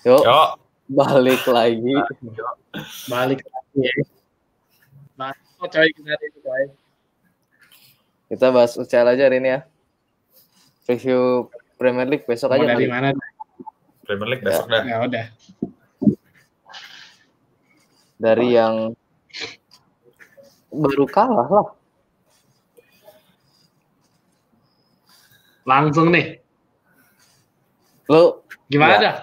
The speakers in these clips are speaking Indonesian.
Yuk, Yo, balik lagi. Balik lagi ya. Nah, oh, coy kita hari ini coy. Kita bahas UCL aja hari ini ya. Review Premier League besok Mau aja dari mana? Premier League besok dah. Ya udah. Dari yang baru kalah lah. Langsung nih. Lo Gimana Ya. dah?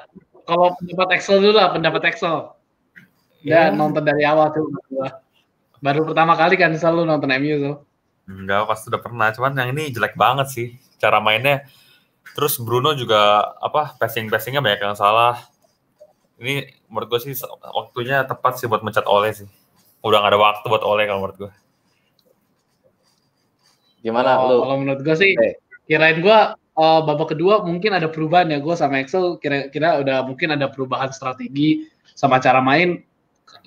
Kalau pendapat Excel dulu lah, pendapat Excel. Ya, Ya. nonton dari awal tuh. gua. Baru pertama kali kan selalu nonton MU tuh. Enggak, pasti udah pernah. Cuman yang ini jelek banget sih. Cara mainnya. Terus Bruno juga apa passing-passingnya banyak yang salah. Ini menurut gue sih waktunya tepat sih buat mencat Oleh sih. Udah gak ada waktu buat Oleh kalau menurut gue. gimana kalau, lu? kalau menurut gue sih, Eh. kirain gue uh, babak kedua mungkin ada perubahan ya. Gue sama Excel kira-kira udah mungkin ada perubahan strategi sama cara main.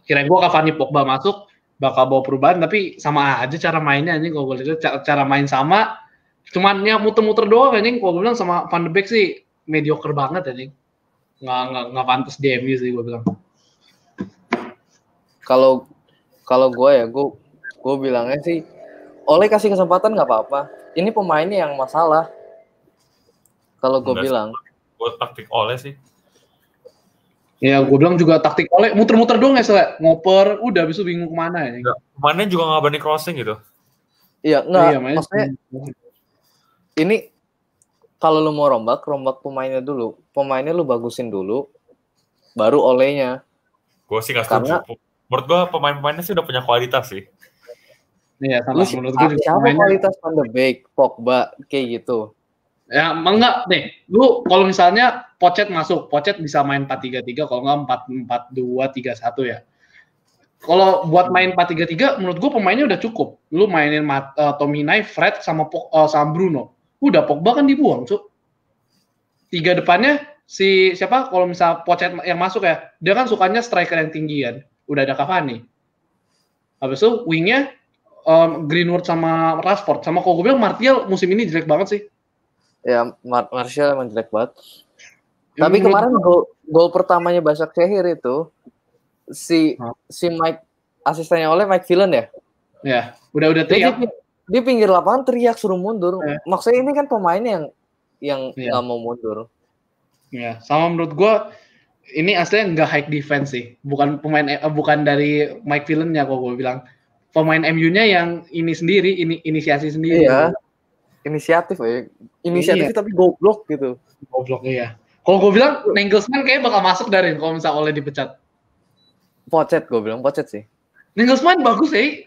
Kirain gue Cavani Pogba masuk bakal bawa perubahan tapi sama aja cara mainnya kalau gue ca- cara main sama cuman ya muter-muter doang anjing gue bilang sama Van de Beek sih mediocre banget anjing nggak nggak nggak pantas di MU sih gue bilang Kalau kalau gue ya, gue gue bilangnya sih, Oleh kasih kesempatan nggak apa-apa. Ini pemainnya yang masalah. Kalau gue Enggak bilang, Gue taktik Oleh sih. ya gue bilang juga taktik oleh muter-muter doang ya Sele. ngoper udah bisa bingung ke mana ya Enggak. Mainnya juga gak berani crossing gitu. iya nggak. Iya, maksudnya ini kalau lu mau rombak, rombak pemainnya dulu. Pemainnya lu bagusin dulu, baru olehnya. Gue sih gak setuju. Karena- Menurut gue pemain-pemainnya sih udah punya kualitas sih. Iya sama menurut gue siapa kualitas Van de Beek, Pogba, kayak gitu. Ya, enggak nih. Lu kalau misalnya Pocet masuk, Pocet bisa main 4-3-3 kalau enggak 4-4-2-3-1 ya. Kalau buat main 4-3-3 menurut gua pemainnya udah cukup. Lu mainin Mat, eh, Tominay, Fred sama eh, sama Bruno. Udah Pogba kan dibuang, Cuk. Tiga depannya si siapa kalau misal Pocet yang masuk ya, dia kan sukanya striker yang tinggi kan. Udah ada Cavani. Habis itu wingnya em, Greenwood sama Rashford sama kalau gue bilang Martial musim ini jelek banget sih. Ya, Mar Martial emang jelek banget. Ya, Tapi kemarin gol gol pertamanya Basak Shehir itu si Hah? si Mike asistennya oleh Mike Villan ya. Ya, udah udah Dia teriak. di, di pinggir lapangan teriak suruh mundur. Eh. Maksudnya ini kan pemain yang yang Iya. nggak mau mundur. Ya, sama menurut gua ini aslinya nggak high defense sih. Bukan pemain eh, bukan dari Mike Villan-nya kok gue bilang. Pemain MU-nya yang ini sendiri, ini inisiasi sendiri. Iya. Inisiatif ya. Inisiatif Iya. tapi goblok gitu. Goblok iya. Kalau gue bilang Nagelsmann kayak bakal masuk dari kalau misalnya oleh dipecat. Pocet gue bilang pocet sih. Nagelsmann bagus sih.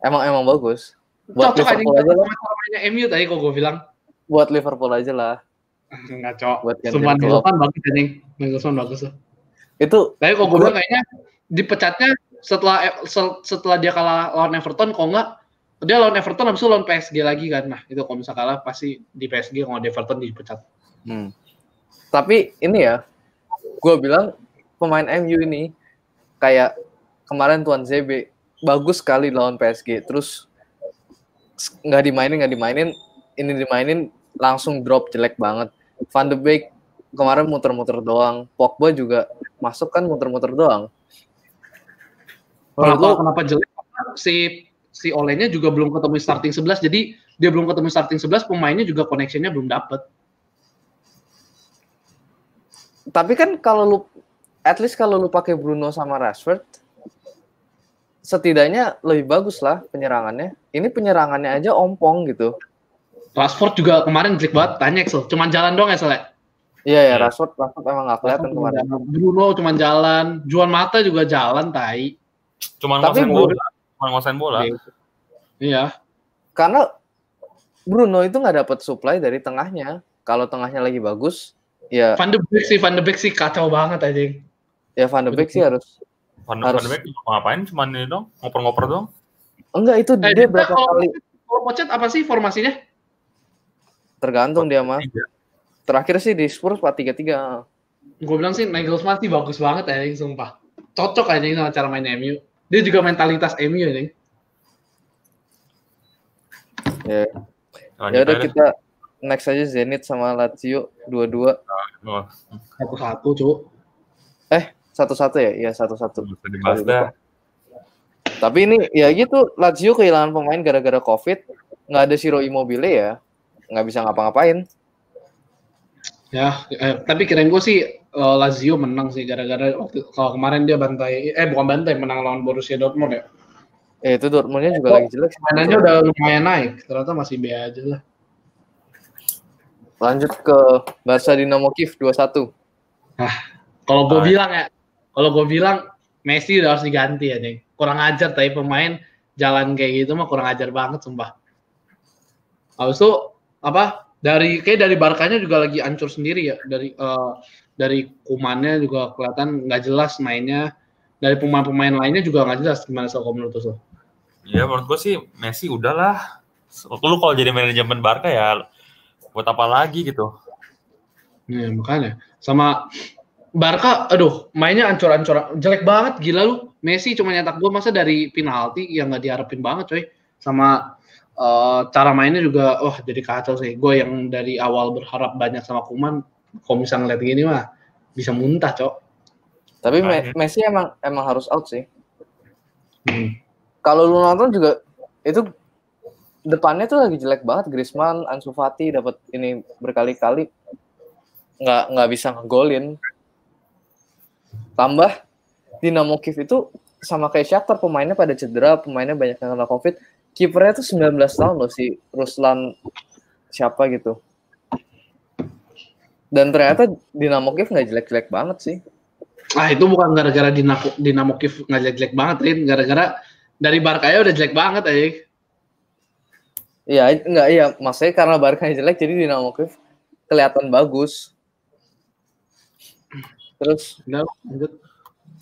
Emang emang bagus. Buat Cocok Liverpool aja lah. sama MU tadi kok gue bilang. Buat Liverpool aja lah. Enggak cocok. Buat Sumpah. Nagelsmann bagus anjing. Nagelsmann bagus tuh. Itu Tapi kalau gue Gua- bilang kayaknya dipecatnya setelah sel- setelah dia kalah lawan Everton, kalau nggak dia lawan Everton habis itu lawan PSG lagi kan. Nah itu kalau misalnya kalah pasti di PSG kalau di Everton dipecat. Hmm. Tapi ini ya, gue bilang pemain MU ini kayak kemarin Tuan ZB bagus sekali lawan PSG, terus nggak dimainin nggak dimainin, ini dimainin langsung drop jelek banget. Van de Beek kemarin muter-muter doang, Pogba juga masuk kan muter-muter doang. Menurut Kenapa, kenapa jelek? Si si Olehnya juga belum ketemu starting 11, jadi dia belum ketemu starting 11, pemainnya juga connection-nya belum dapet. tapi kan kalau lu, at least kalau lu pakai Bruno sama Rashford, setidaknya lebih bagus lah penyerangannya. Ini penyerangannya aja ompong gitu. Rashford juga kemarin jelek banget, tanya Excel. Cuman jalan doang ya, Sele. Iya ya, Iya. Rashford, Rashford emang gak kelihatan kemarin. Bruno cuman jalan, Juan Mata juga jalan, tai. Cuman Tapi Bruno- ngosain bola. Iya. Karena Bruno itu nggak dapat supply dari tengahnya. Kalau tengahnya lagi bagus, ya Van de Beek sih, Van de Beek sih kacau banget aja. ya Van de Beek sih harus. Van Harus- Van de Beek mau ngapain? Cuman ini dong, ngoper-ngoper dong. Enggak itu Eh, dia berapa kalau- kali Kalau Pocet apa sih formasinya? tergantung dia mah. Terakhir sih di Spurs 4-3-3. Gue bilang sih Nagelsmann sih bagus banget ya, sumpah. Cocok aja sama cara main MU. Dia juga mentalitas MU ya. Ya, Lanjut ya udah aja deh. kita next aja Zenit sama Lazio dua-dua. Satu-satu, cuk. Eh, satu-satu ya? Iya, satu-satu. Tapi ini ya gitu, Lazio kehilangan pemain gara-gara COVID, nggak ada Siro Immobile ya, nggak bisa ngapa-ngapain. Ya, eh, tapi kirain gue sih eh, Lazio menang sih gara-gara waktu kalau kemarin dia bantai eh bukan bantai menang lawan Borussia Dortmund ya. Eh, itu Dortmundnya juga Oh, lagi jelek. Mainannya udah lumayan naik, ternyata masih B aja lah. Lanjut ke Barca Dinamo Kiev 2-1. Kalau gue Ah. bilang ya, kalau gue bilang Messi udah harus diganti ya, nih. Kurang ajar tapi pemain jalan kayak gitu mah kurang ajar banget sumpah. Habis itu apa? Dari kayak dari Barkanya juga lagi hancur sendiri ya. Dari eh, dari kumannya juga kelihatan nggak jelas mainnya. Dari pemain-pemain lainnya juga nggak jelas gimana soal menurut lo? Ya menurut gue sih Messi udahlah. Lu kalau jadi manajemen Barca ya buat apa lagi gitu. Iya, makanya. Sama Barca, aduh, mainnya ancur-ancur, jelek banget, gila lu. Messi cuma nyetak gol masa dari penalti yang nggak diharapin banget, coy. Sama eh, cara mainnya juga, wah jadi kacau sih. Gue yang dari awal berharap banyak sama Kuman, kalau misalnya ngeliat gini mah bisa muntah, cok. Tapi Me- Makanya. Messi emang emang harus out sih. Hmm. Kalau lu nonton juga itu depannya tuh lagi jelek banget. Griezmann, Ansu Fati dapat ini berkali-kali nggak nggak bisa ngegolin. Tambah Dinamo Kiev itu sama kayak Shakhtar pemainnya pada cedera, pemainnya banyak yang kena Covid. Kipernya tuh 19 tahun loh si Ruslan siapa gitu. Dan ternyata Dinamo Kiev nggak jelek-jelek banget sih. Ah itu bukan gara-gara Dinamo, Dinamo Kiev nggak jelek-jelek banget, Rin. Gara-gara dari Barkanya udah jelek banget aja. Iya, enggak iya, maksudnya karena Barca jelek jadi Dinamo Kiev kelihatan bagus. Terus lanjut.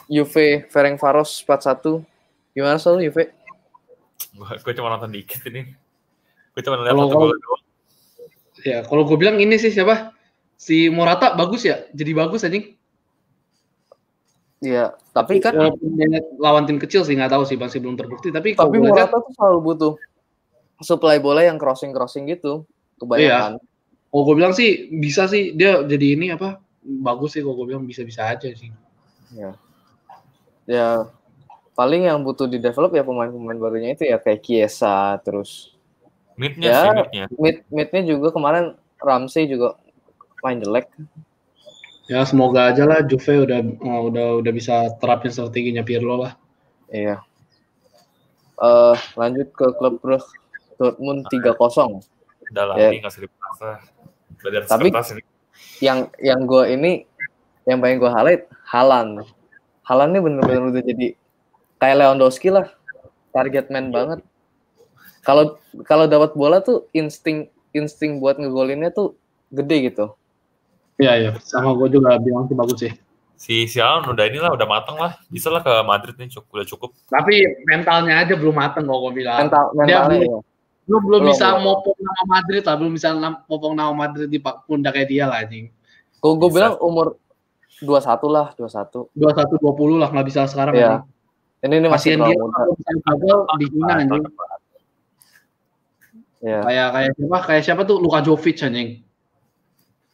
Juve Ferencvaros 4-1. Gimana soal Juve? Gue cuma nonton dikit ini. Gue cuma lihat satu gol doang. Ya, kalau gue bilang ini sih siapa? Si Morata bagus ya, jadi bagus anjing. Iya, tapi kan dia lawan tim kecil sih nggak tahu sih masih belum terbukti. Tapi tapi Morata tuh selalu butuh supply bola yang crossing-crossing gitu. Kebanyakan. kalau gue bilang sih bisa sih dia jadi ini apa? Bagus sih kalau gue bilang bisa-bisa aja sih. Ya. Ya paling yang butuh di develop ya pemain-pemain barunya itu ya kayak Kiesa terus Midnya Ya. sih midnya. mid midnya juga kemarin Ramsey juga main jelek. Ya semoga aja lah Juve udah oh, udah udah bisa terapin strateginya Pirlo lah. Iya. Eh lanjut ke klub Brugge Dortmund 3-0. Udah lah, Ya. ini nggak Tapi- ini. Yang yang gue ini yang paling gue highlight Halan. Halan ini bener-bener udah jadi kayak Lewandowski lah. Target man banget. Kalau kalau dapat bola tuh insting insting buat ngegolinnya tuh gede gitu. Iya iya, sama gue juga bilang sih bagus sih. Si Sialan udah inilah, udah mateng lah. Bisa lah ke Madrid nih, cukup, udah cukup. Tapi mentalnya aja belum mateng kalau gue bilang. Mental mentalnya belum- ya. Lu belum Belum, bisa belum. mopong nama Madrid lah, belum bisa mopong nama Madrid di kayak dia lah anjing. Gue bilang umur 21 lah, 21. 21 20 lah nggak bisa sekarang Iya. anjing. Ini ini masih dia terlalu muda. kalau misalnya gagal dihina Ah, anjing. Iya. Kayak kayak siapa? Kayak siapa tuh Luka Jovic anjing.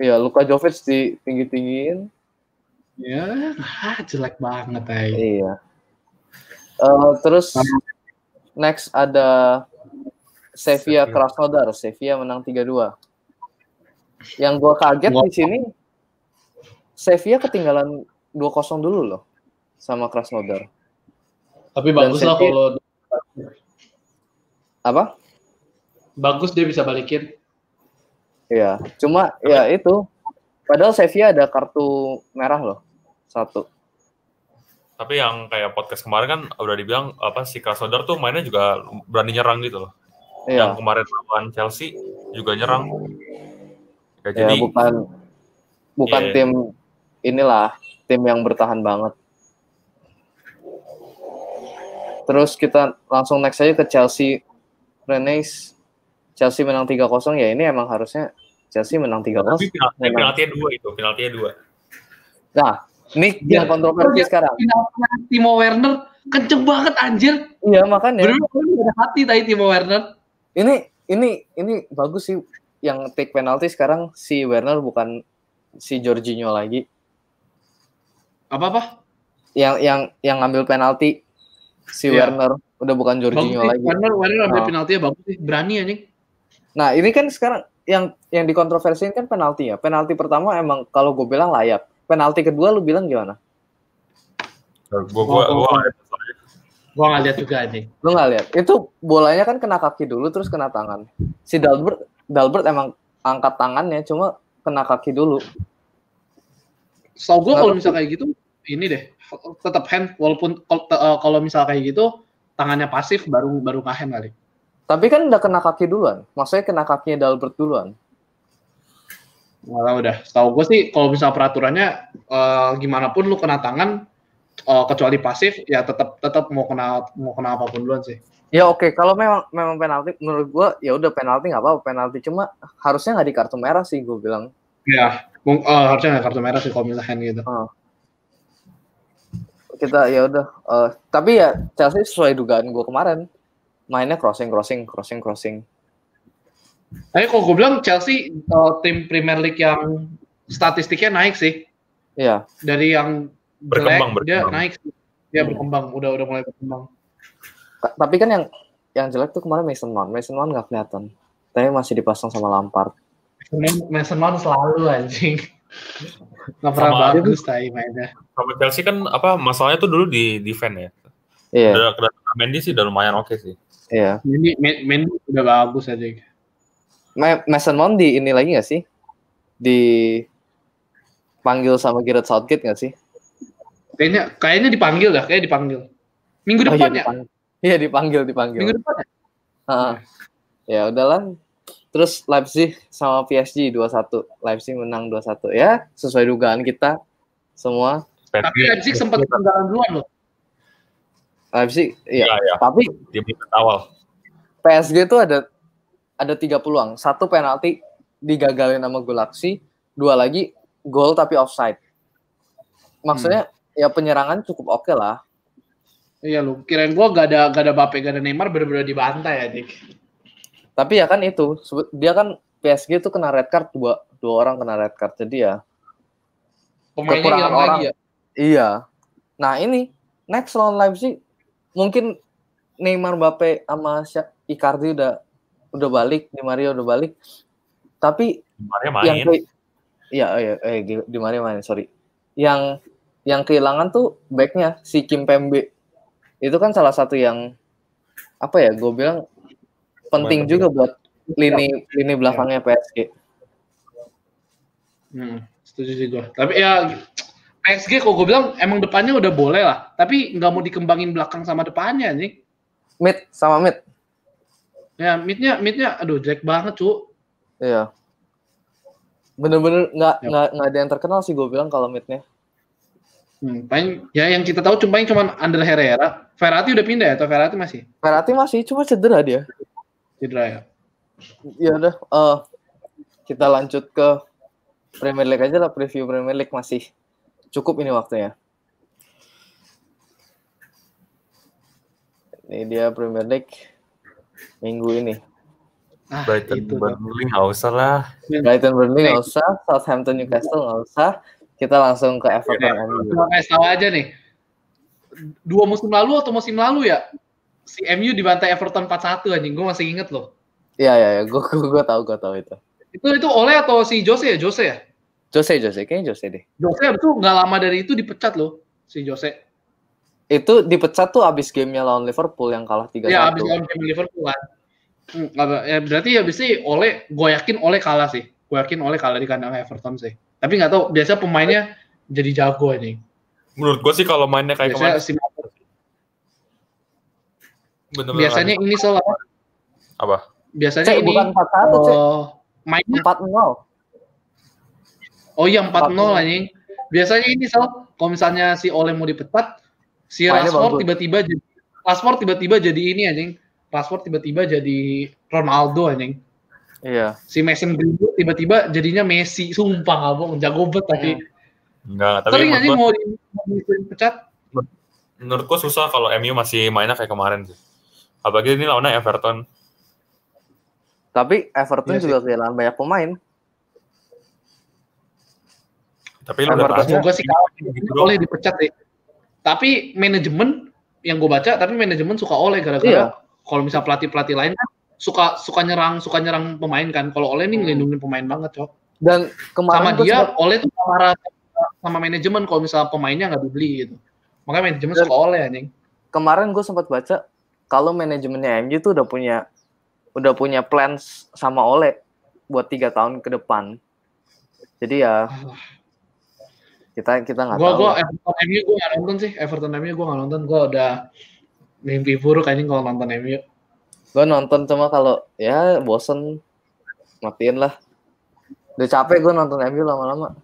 Iya, Luka Jovic di tinggi-tinggiin. Ya, ah, jelek banget aja. Iya. Eh, terus next ada Sevilla. Krasnodar. Sevilla menang 3-2. Yang gua kaget Gua- di sini Sevilla ketinggalan 2-0 dulu loh sama Krasnodar. Tapi Dan bagus lah kalau Apa? bagus dia bisa balikin. Iya, cuma ya itu. Padahal Sevilla ada kartu merah loh. Satu. Tapi yang kayak podcast kemarin kan udah dibilang apa si Krasnodar tuh mainnya juga berani nyerang gitu loh. Yang Iya. kemarin lawan Chelsea juga nyerang. Ya, Ya, jadi bukan bukan Iya. tim inilah tim yang bertahan banget. Terus kita langsung next aja ke Chelsea Rennes. Chelsea menang 3-0 ya ini emang harusnya Chelsea menang 3-0. tapi penalti, Memang. penaltinya dua itu, penaltinya dua. Nah, ini yang Ya. kontroversi sekarang. Finalnya Timo Werner kenceng banget anjir. Iya, makanya Bener-bener ada hati tadi Timo Werner. ini ini ini bagus sih yang take penalti sekarang si Werner bukan si Jorginho lagi. Apa apa? Yang yang yang ngambil penalti si Iya. Werner udah bukan Jorginho lagi. Werner Werner ambil Oh. penaltinya bagus sih. Berani anjing. Nah, ini kan sekarang yang yang dikontroversiin kan penalti ya. Penalti pertama emang kalau gue bilang layak. Penalti kedua lu bilang gimana? Gue gue Oh, gue Gua nggak lihat juga anjing. Lu nggak lihat? Itu bolanya kan kena kaki dulu terus kena tangan. Si Dalbert Dalbert emang angkat tangannya cuma kena kaki dulu. Setahu gue kalau tahu. misal kayak gitu, ini deh tetap hand walaupun kalau eh, kalau misal kayak gitu tangannya pasif baru baru hand kali. Tapi kan udah kena kaki duluan. Maksudnya kena kakinya Dalbert duluan. Tahu udah. Setahu gue sih kalau misal peraturannya eh, gimana pun lu kena tangan eh, kecuali pasif ya tetap tetap mau kena mau kena apa pun duluan sih. Ya oke, kalau memang memang penalti menurut gua ya udah penalti nggak apa-apa penalti cuma harusnya nggak di kartu merah sih gue bilang. Ya, eh, harusnya nggak kartu merah sih kalau misal hand gitu. Kita ya udah eh, tapi ya Chelsea sesuai dugaan gue kemarin mainnya crossing crossing crossing crossing. Tapi kalau gue bilang Chelsea eh, tim Premier League yang statistiknya naik sih Iya. dari yang Berkembang, jelek, dia berkembang. naik. Dia Hmm. berkembang, udah udah mulai berkembang. Ta- Tapi kan yang yang jelek tuh kemarin Mason Mount. Mason Mount nggak kelihatan. Tapi masih dipasang sama Lampard. Mason- Mason Mount selalu anjing. Nggak pernah Sama- bagus tai mainnya. sama Chelsea kan apa masalahnya tuh dulu di defense ya. Iya, Udah kedatangan Mendy sih udah lumayan oke sih. iya. Ini main, main udah bagus aja. Ma- Mason Mount di ini lagi nggak sih? Di panggil sama Gareth Southgate nggak sih? Kayaknya kayaknya dipanggil dah, kayak dipanggil. Minggu Oh, depan iya, ya? dipanggil. Iya dipanggil, dipanggil. Minggu depan ya? Heeh. Ya udahlah. Terus Leipzig sama PSG 2-1. Leipzig menang 2-1. Ya, sesuai dugaan kita semua. Tapi Leipzig sempat ketinggalan duluan loh. Leipzig, Iya, iya. iya. Tapi Di menit awal. PSG itu ada ada tiga peluang. Satu penalti digagalin sama Gulaksi, dua lagi gol tapi offside. Maksudnya ya penyerangan cukup oke lah. Iya lu, kirain gua gak ada gak ada Bape, gak ada Neymar bener-bener dibantai ya, Dik. Tapi ya kan itu, dia kan PSG itu kena red card dua dua orang kena red card. Jadi ya Pemainnya Kekurangan orang. lagi ya. Iya. Nah ini next lawan Leipzig mungkin Neymar, Mbappe sama Icardi udah udah balik, Di Maria udah balik. Tapi yang main. ke iya iya eh Di Maria main sorry. Yang yang kehilangan tuh backnya si Kim Pembe. Itu kan salah satu yang apa ya? Gue bilang penting juga buat lini lini belakangnya PSG. Hmm, setuju sih gua. Tapi ya PSG kalau gue bilang emang depannya udah boleh lah, tapi nggak mau dikembangin belakang sama depannya nih. Mid sama mid. Ya midnya midnya, aduh jelek banget cu. Iya. Bener-bener nggak Yap. nggak nggak ada yang terkenal sih gue bilang kalau midnya. Hmm, paling ya yang kita tahu cuma cuma Ander Herrera. Verratti udah pindah ya atau Verratti masih Verratti masih cuma cedera dia. Cedera ya? Ya udah, eh, kita lanjut ke Premier League aja lah preview Premier League masih cukup ini waktunya. Ini dia Premier League minggu ini. Ah, Brighton itu. Burnley nggak usah lah. Brighton Burnley nggak usah, Southampton Newcastle nggak usah. Kita langsung ke Everton MU. Cuma kasih tahu aja nih. Dua musim lalu atau musim lalu ya? Si MU dibantai Everton 4-1 anjing. Gue masih inget loh. Iya iya, ya. gue gue tahu gue tahu itu. Itu itu oleh atau si Jose ya? Jose ya? Jose Jose kayaknya Jose deh. Jose itu nggak lama dari itu dipecat loh si Jose. Itu dipecat tuh abis gamenya lawan Liverpool yang kalah 3-1. Ya abis lawan tim Liverpool kan. Hmm, apa- ya, berarti habis sih oleh, gue yakin oleh kalah sih. Gue yakin oleh kalah di kandang Everton sih. Tapi nggak tahu biasa pemainnya jadi jago anjing. Menurut gue sih kalau mainnya kayak Biasanya kemarin si bener-bener biasanya ini soal apa? apa? Biasanya Cek, ini bukan 4-1, Cek. oh, mainnya 4-0. oh iya 4-0 4-0. anjing. Biasanya ini soal kalau misalnya si Oleh mau dipecat, si Rashford tiba-tiba jadi Rashford tiba-tiba jadi ini anjing. Rashford tiba-tiba jadi Ronaldo anjing. Iya. Si Mason Greenwood tiba-tiba jadinya Messi. Sumpah nggak bohong, jago banget tapi Enggak, tapi sering menurut anjing mau di mau dipecat. menurut gua susah kalau MU masih mainnya kayak kemarin sih. Apalagi ini lawannya Everton. Tapi Everton Iya sih. juga kehilangan banyak pemain. Tapi lu udah tahu Semoga sih kalah. gitu oleh dipecat deh. Tapi manajemen yang gue baca, tapi manajemen suka oleh gara-gara Iya. kalau misal pelatih pelatih lain kan suka suka nyerang suka nyerang pemain kan. Kalau oleh ini ngelindungin pemain banget cok. Dan Sama kemarin gua dia sempat- oleh tuh marah sama manajemen kalau misal pemainnya nggak dibeli gitu. Makanya manajemen Dan- suka oleh anjing. kemarin gue sempat baca kalau manajemennya MU tuh udah punya udah punya plans sama Ole buat tiga tahun ke depan. Jadi ya kita kita nggak tahu. gue Everton MU gue nggak nonton sih. Everton MU gue nggak nonton. Gue udah mimpi buruk anjing kalau nonton MU. Gue nonton cuma kalau ya bosen matiin lah. Udah capek gue nonton MU lama-lama.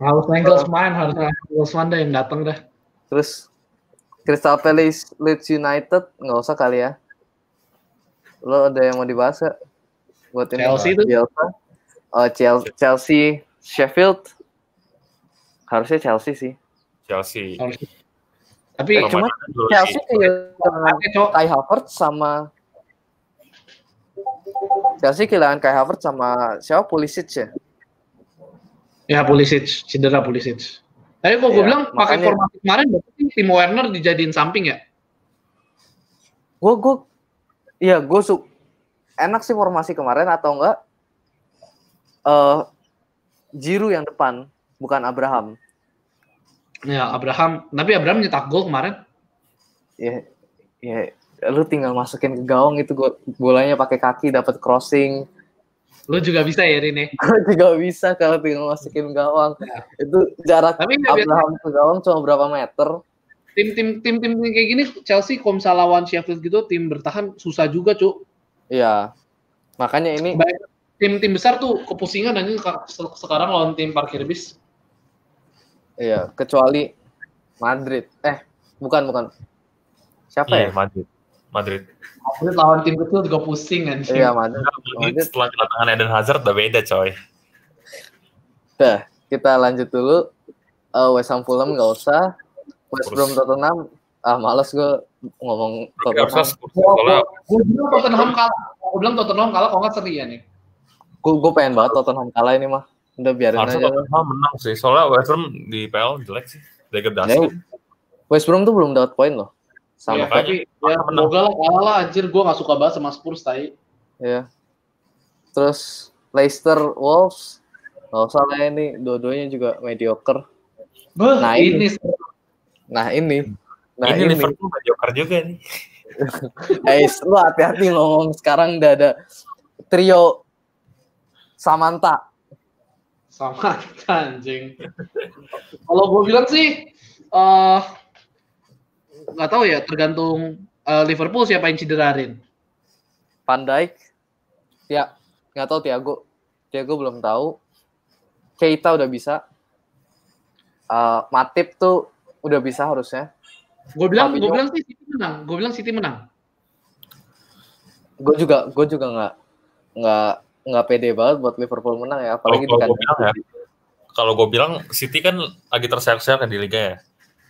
Harus Nagelsmann, harus Nagelsmann dah yang datang dah. Terus Crystal Palace Leeds United nggak usah kali ya. Lo ada yang mau dibahas gak? Buat ini Chelsea tuh. Bielsa. Oh, Chelsea, Chelsea Sheffield. Harusnya Chelsea sih. Chelsea. Tapi Eh, cuma Chelsea kehilangan. Kai Havertz sama Chelsea kehilangan Kai Havertz sama siapa Pulisic ya? Ya Pulisic, cedera Pulisic. Tapi kok gue Iya, bilang pakai formasi kemarin Timo Werner dijadiin samping ya? Gue gue iya gue su enak sih formasi kemarin atau enggak eh Jiru yang depan bukan Abraham. Ya Abraham, tapi Abraham nyetak gol kemarin. Ya ya lu tinggal masukin ke gawang itu gua bolanya pakai kaki dapat crossing. Lu juga bisa ya Rin ya? Gue juga bisa kalau tinggal masukin gawang. Itu jarak Tapi nggak biasa. Abraham ke gawang cuma berapa meter? Tim-tim tim-tim kayak gini Chelsea kalau misalnya lawan Sheffield gitu tim bertahan susah juga cuk. Iya. Makanya ini Baik tim-tim besar tuh kepusingan aja se- sekarang lawan tim parkir bis. iya kecuali Madrid. Eh, bukan bukan. Siapa Iya, ya? Madrid. Madrid. Madrid lawan tim kecil juga pusing anjing. Iya, Madrid. Madrid Madrid. setelah kedatangan Eden Hazard udah beda coy. Udah, kita lanjut dulu. Eh West Ham Fulham nggak usah. West. Brom Tottenham. Ah, males gue ngomong Tottenham. Gue bilang Tottenham kalah. Gue bilang Tottenham kalah kalau nggak seri ya nih. Gue gue pengen banget Tottenham kalah ini mah. Udah biarin harusnya aja. lah. Tottenham menang sih. Soalnya West Ham di PL jelek sih. Degradasi. Ya, West Brom tuh belum dapat poin loh. Ya, Sama makanya. tapi ya semoga lah kalah lah anjir gue gak suka banget sama Spurs tadi. ya. Terus Leicester Wolves nggak usah lah ini dua-duanya juga mediocre. Beuh, Nah, ini, Nah ini, nah ini, ini, Liverpool mediocre juga nih. Eh, lu hati-hati ngomong sekarang udah ada trio Samantha. sama anjing. Kalau gue bilang sih eh nggak tahu ya tergantung eh, Liverpool siapa yang cederain. Van Dijk, ya nggak tahu Tiago, Tiago belum tahu. Keita udah bisa, Eh, Matip tuh udah bisa harusnya. Gue bilang gue bilang sih City menang. Gue bilang City menang. Gue juga, gue juga nggak nggak nggak pede banget buat Liverpool menang ya, apalagi di Kalau kandang. gue bilang ya, kalau gue bilang City kan lagi terseok-seok kan di liga ya.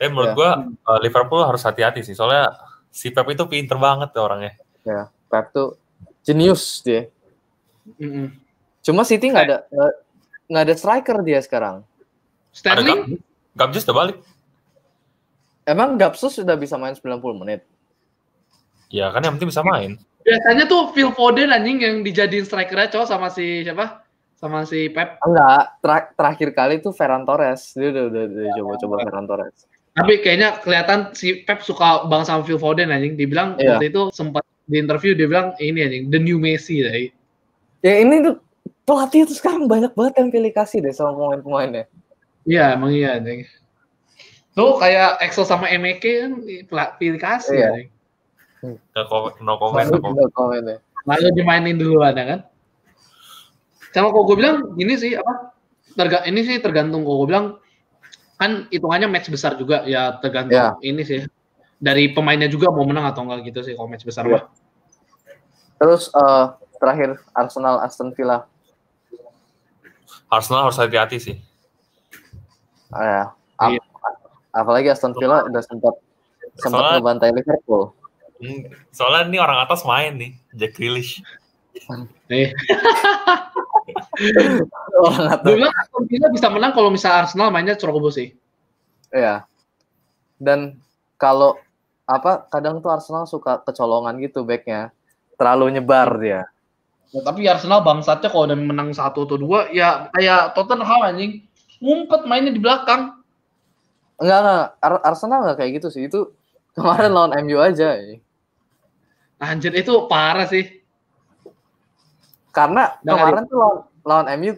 Tapi menurut Ya. gue uh, Liverpool harus hati-hati sih. Soalnya si Pep itu pinter banget tuh orangnya. Ya, Pep tuh jenius dia. Mm-mm. Cuma City nggak ada nggak- ada striker dia sekarang. Ada Sterling Gab- Gabjus udah balik. Emang Gapsus sudah bisa main 90 menit? Ya kan yang penting bisa main. biasanya tuh Phil Foden anjing yang dijadiin striker cowok sama si siapa? Sama si Pep. Enggak, Tra- terakhir kali tuh Ferran Torres. Dia udah udah, udah coba-coba Ferran Torres. Tapi kayaknya kelihatan si Pep suka banget sama Phil Foden anjing. Dibilang Iya. waktu itu sempat di interview dia bilang ini anjing the new Messi deh. Ya ini tuh pelatih tuh sekarang banyak banget yang pilih kasih deh sama pemain-pemainnya. Iya emang iya anjing. Tuh kayak Excel sama Emeke kan pilih kasih Iya. anjing. No comment, no comment. no comment. Komennya. Lalu dimainin duluan ya kan. Sama kok gue bilang gini sih apa? Terga ini sih tergantung kok gue bilang kan hitungannya match besar juga ya tergantung Iya. ini sih dari pemainnya juga mau menang atau enggak gitu sih kalau match besar mah. Terus eh, terakhir Arsenal Aston Villa. Arsenal harus hati-hati sih. Ah, ya. Ap-. Apalagi Aston Villa udah sempat sempat ngebantai Liverpool. Hmm, Soalnya ini orang atas main nih, Jack Grealish. Nih. Orang Gue bilang Aston Villa bisa menang kalau misalnya Arsenal mainnya ceroboh sih. Iya. Dan kalau apa kadang tuh Arsenal suka kecolongan gitu backnya. Terlalu nyebar dia. Ya, tapi Arsenal bangsatnya kalau udah menang satu atau dua, ya kayak Tottenham anjing. Ngumpet mainnya di belakang. Enggak, enggak. Ar- Arsenal enggak kayak gitu sih. Itu kemarin lawan MU aja. ya. Anjir, itu parah sih. Karena kemarin tuh lawan, lawan MU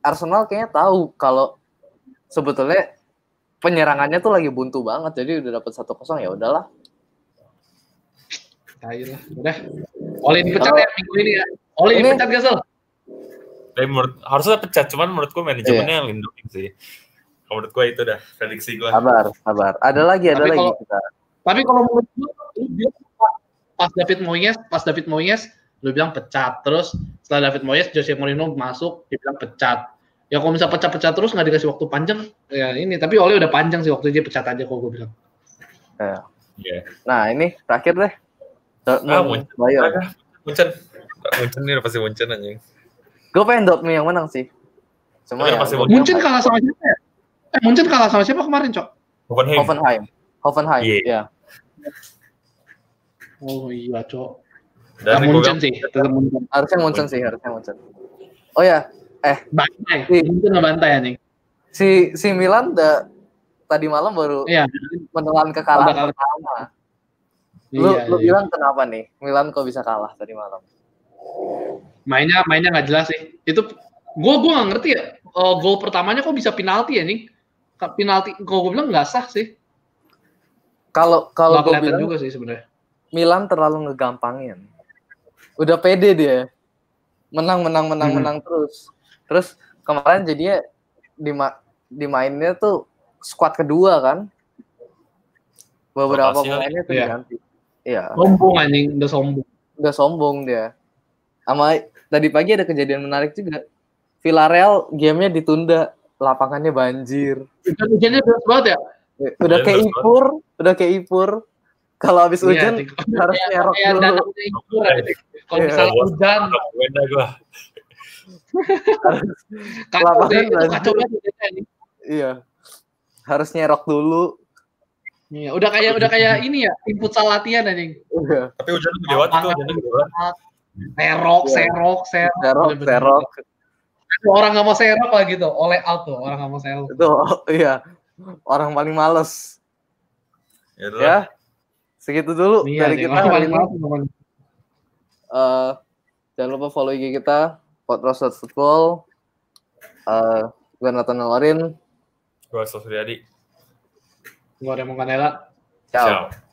Arsenal kayaknya tahu kalau sebetulnya penyerangannya tuh lagi buntu banget. Jadi udah dapat 1-0 ya udahlah. Tai lah, udah. Oli dipecat ya minggu ini ya. Oli Ini- dipecat gak, Sel? Tapi menurut harusnya pecat, cuman menurutku manajemennya yang lindungin sih. Kalau menurut gue itu dah prediksi gue. Sabar, sabar. Ada lagi, ada Tapi lagi kalau- kita. Tapi kalau menurut gue, bilang pas David Moyes, pas David Moyes, lu bilang pecat. Terus setelah David Moyes, Jose Mourinho masuk, dibilang pecat. Ya kalau misalnya pecat-pecat terus nggak dikasih waktu panjang, ya ini. Tapi Oli udah panjang sih waktu dia pecat aja kalau gue bilang. Ya. Iya. Nah, ini terakhir deh. Ah. Munchen. Munchen ini udah pasti Munchen anjing. Gue pengen Dortmund yang menang sih. Cuma ya, pasti Munchen bilang kalah sama siapa ya? Eh, Munchen kalah sama siapa kemarin, Cok? Hoffenheim. Hoffenheim. Hoffenheim, Iya. ya. Oh iya, Cok. Dan Nah, Munchen sih, tetap Munchen. Harusnya Munchen sih, harusnya Munchen. Oh ya, Bantai, Iya. Munchen ngebantai ya nih. si si Milan udah tadi malam baru Iya, menelan kekalahan pertama. Lu iya, lu iya. bilang kenapa nih? Milan kok bisa kalah tadi malam? mainnya mainnya nggak jelas sih. Itu gue gue nggak ngerti ya. eh, gol pertamanya kok bisa penalti ya nih? Penalti, kalau gue bilang nggak sah sih. Kalau kalau gue bilang juga sih sebenarnya. Milan terlalu ngegampangin. Udah pede dia. Menang menang menang Hmm. menang terus. Terus kemarin jadinya di ma- dimainnya tuh squad kedua kan. Beberapa pemainnya tuh Iya. diganti. Iya, Sombong anjing, udah sombong. udah sombong dia. Sama tadi pagi ada kejadian menarik juga. Villarreal gamenya ditunda, lapangannya banjir. Hujan-hujannya deras banget ya. Udah Iya, kayak ipur, udah kayak ipur. Kalau habis Iya, hujan Dik. harus Kayak- nyerok kayak dulu. impor ya, Dik. Kalau Iya. misalnya hujan, Wenda gue. kacau Lapangan banjir. kacau banget. hujannya, nih. Iya. Harus nyerok dulu. Iya, udah kayak udah kayak ini ya, input salah latihan anjing. Iya. Tapi hujannya gede banget itu, hujannya gede banget. Serok, Iya. serok, serok. Serok, Bener-bener. serok. Orang nggak mau serok lah gitu, oleh out tuh, orang nggak mau serok. Itu iya. Orang paling males. Ya udah. Ya. Segitu dulu Iya, dari kita paling teman. Eh, jangan lupa follow IG kita Podcast Football. Eh, gue Nathan Lorin. Gue Sosriadi. Gua ada mau kanela. Ciao. Ciao.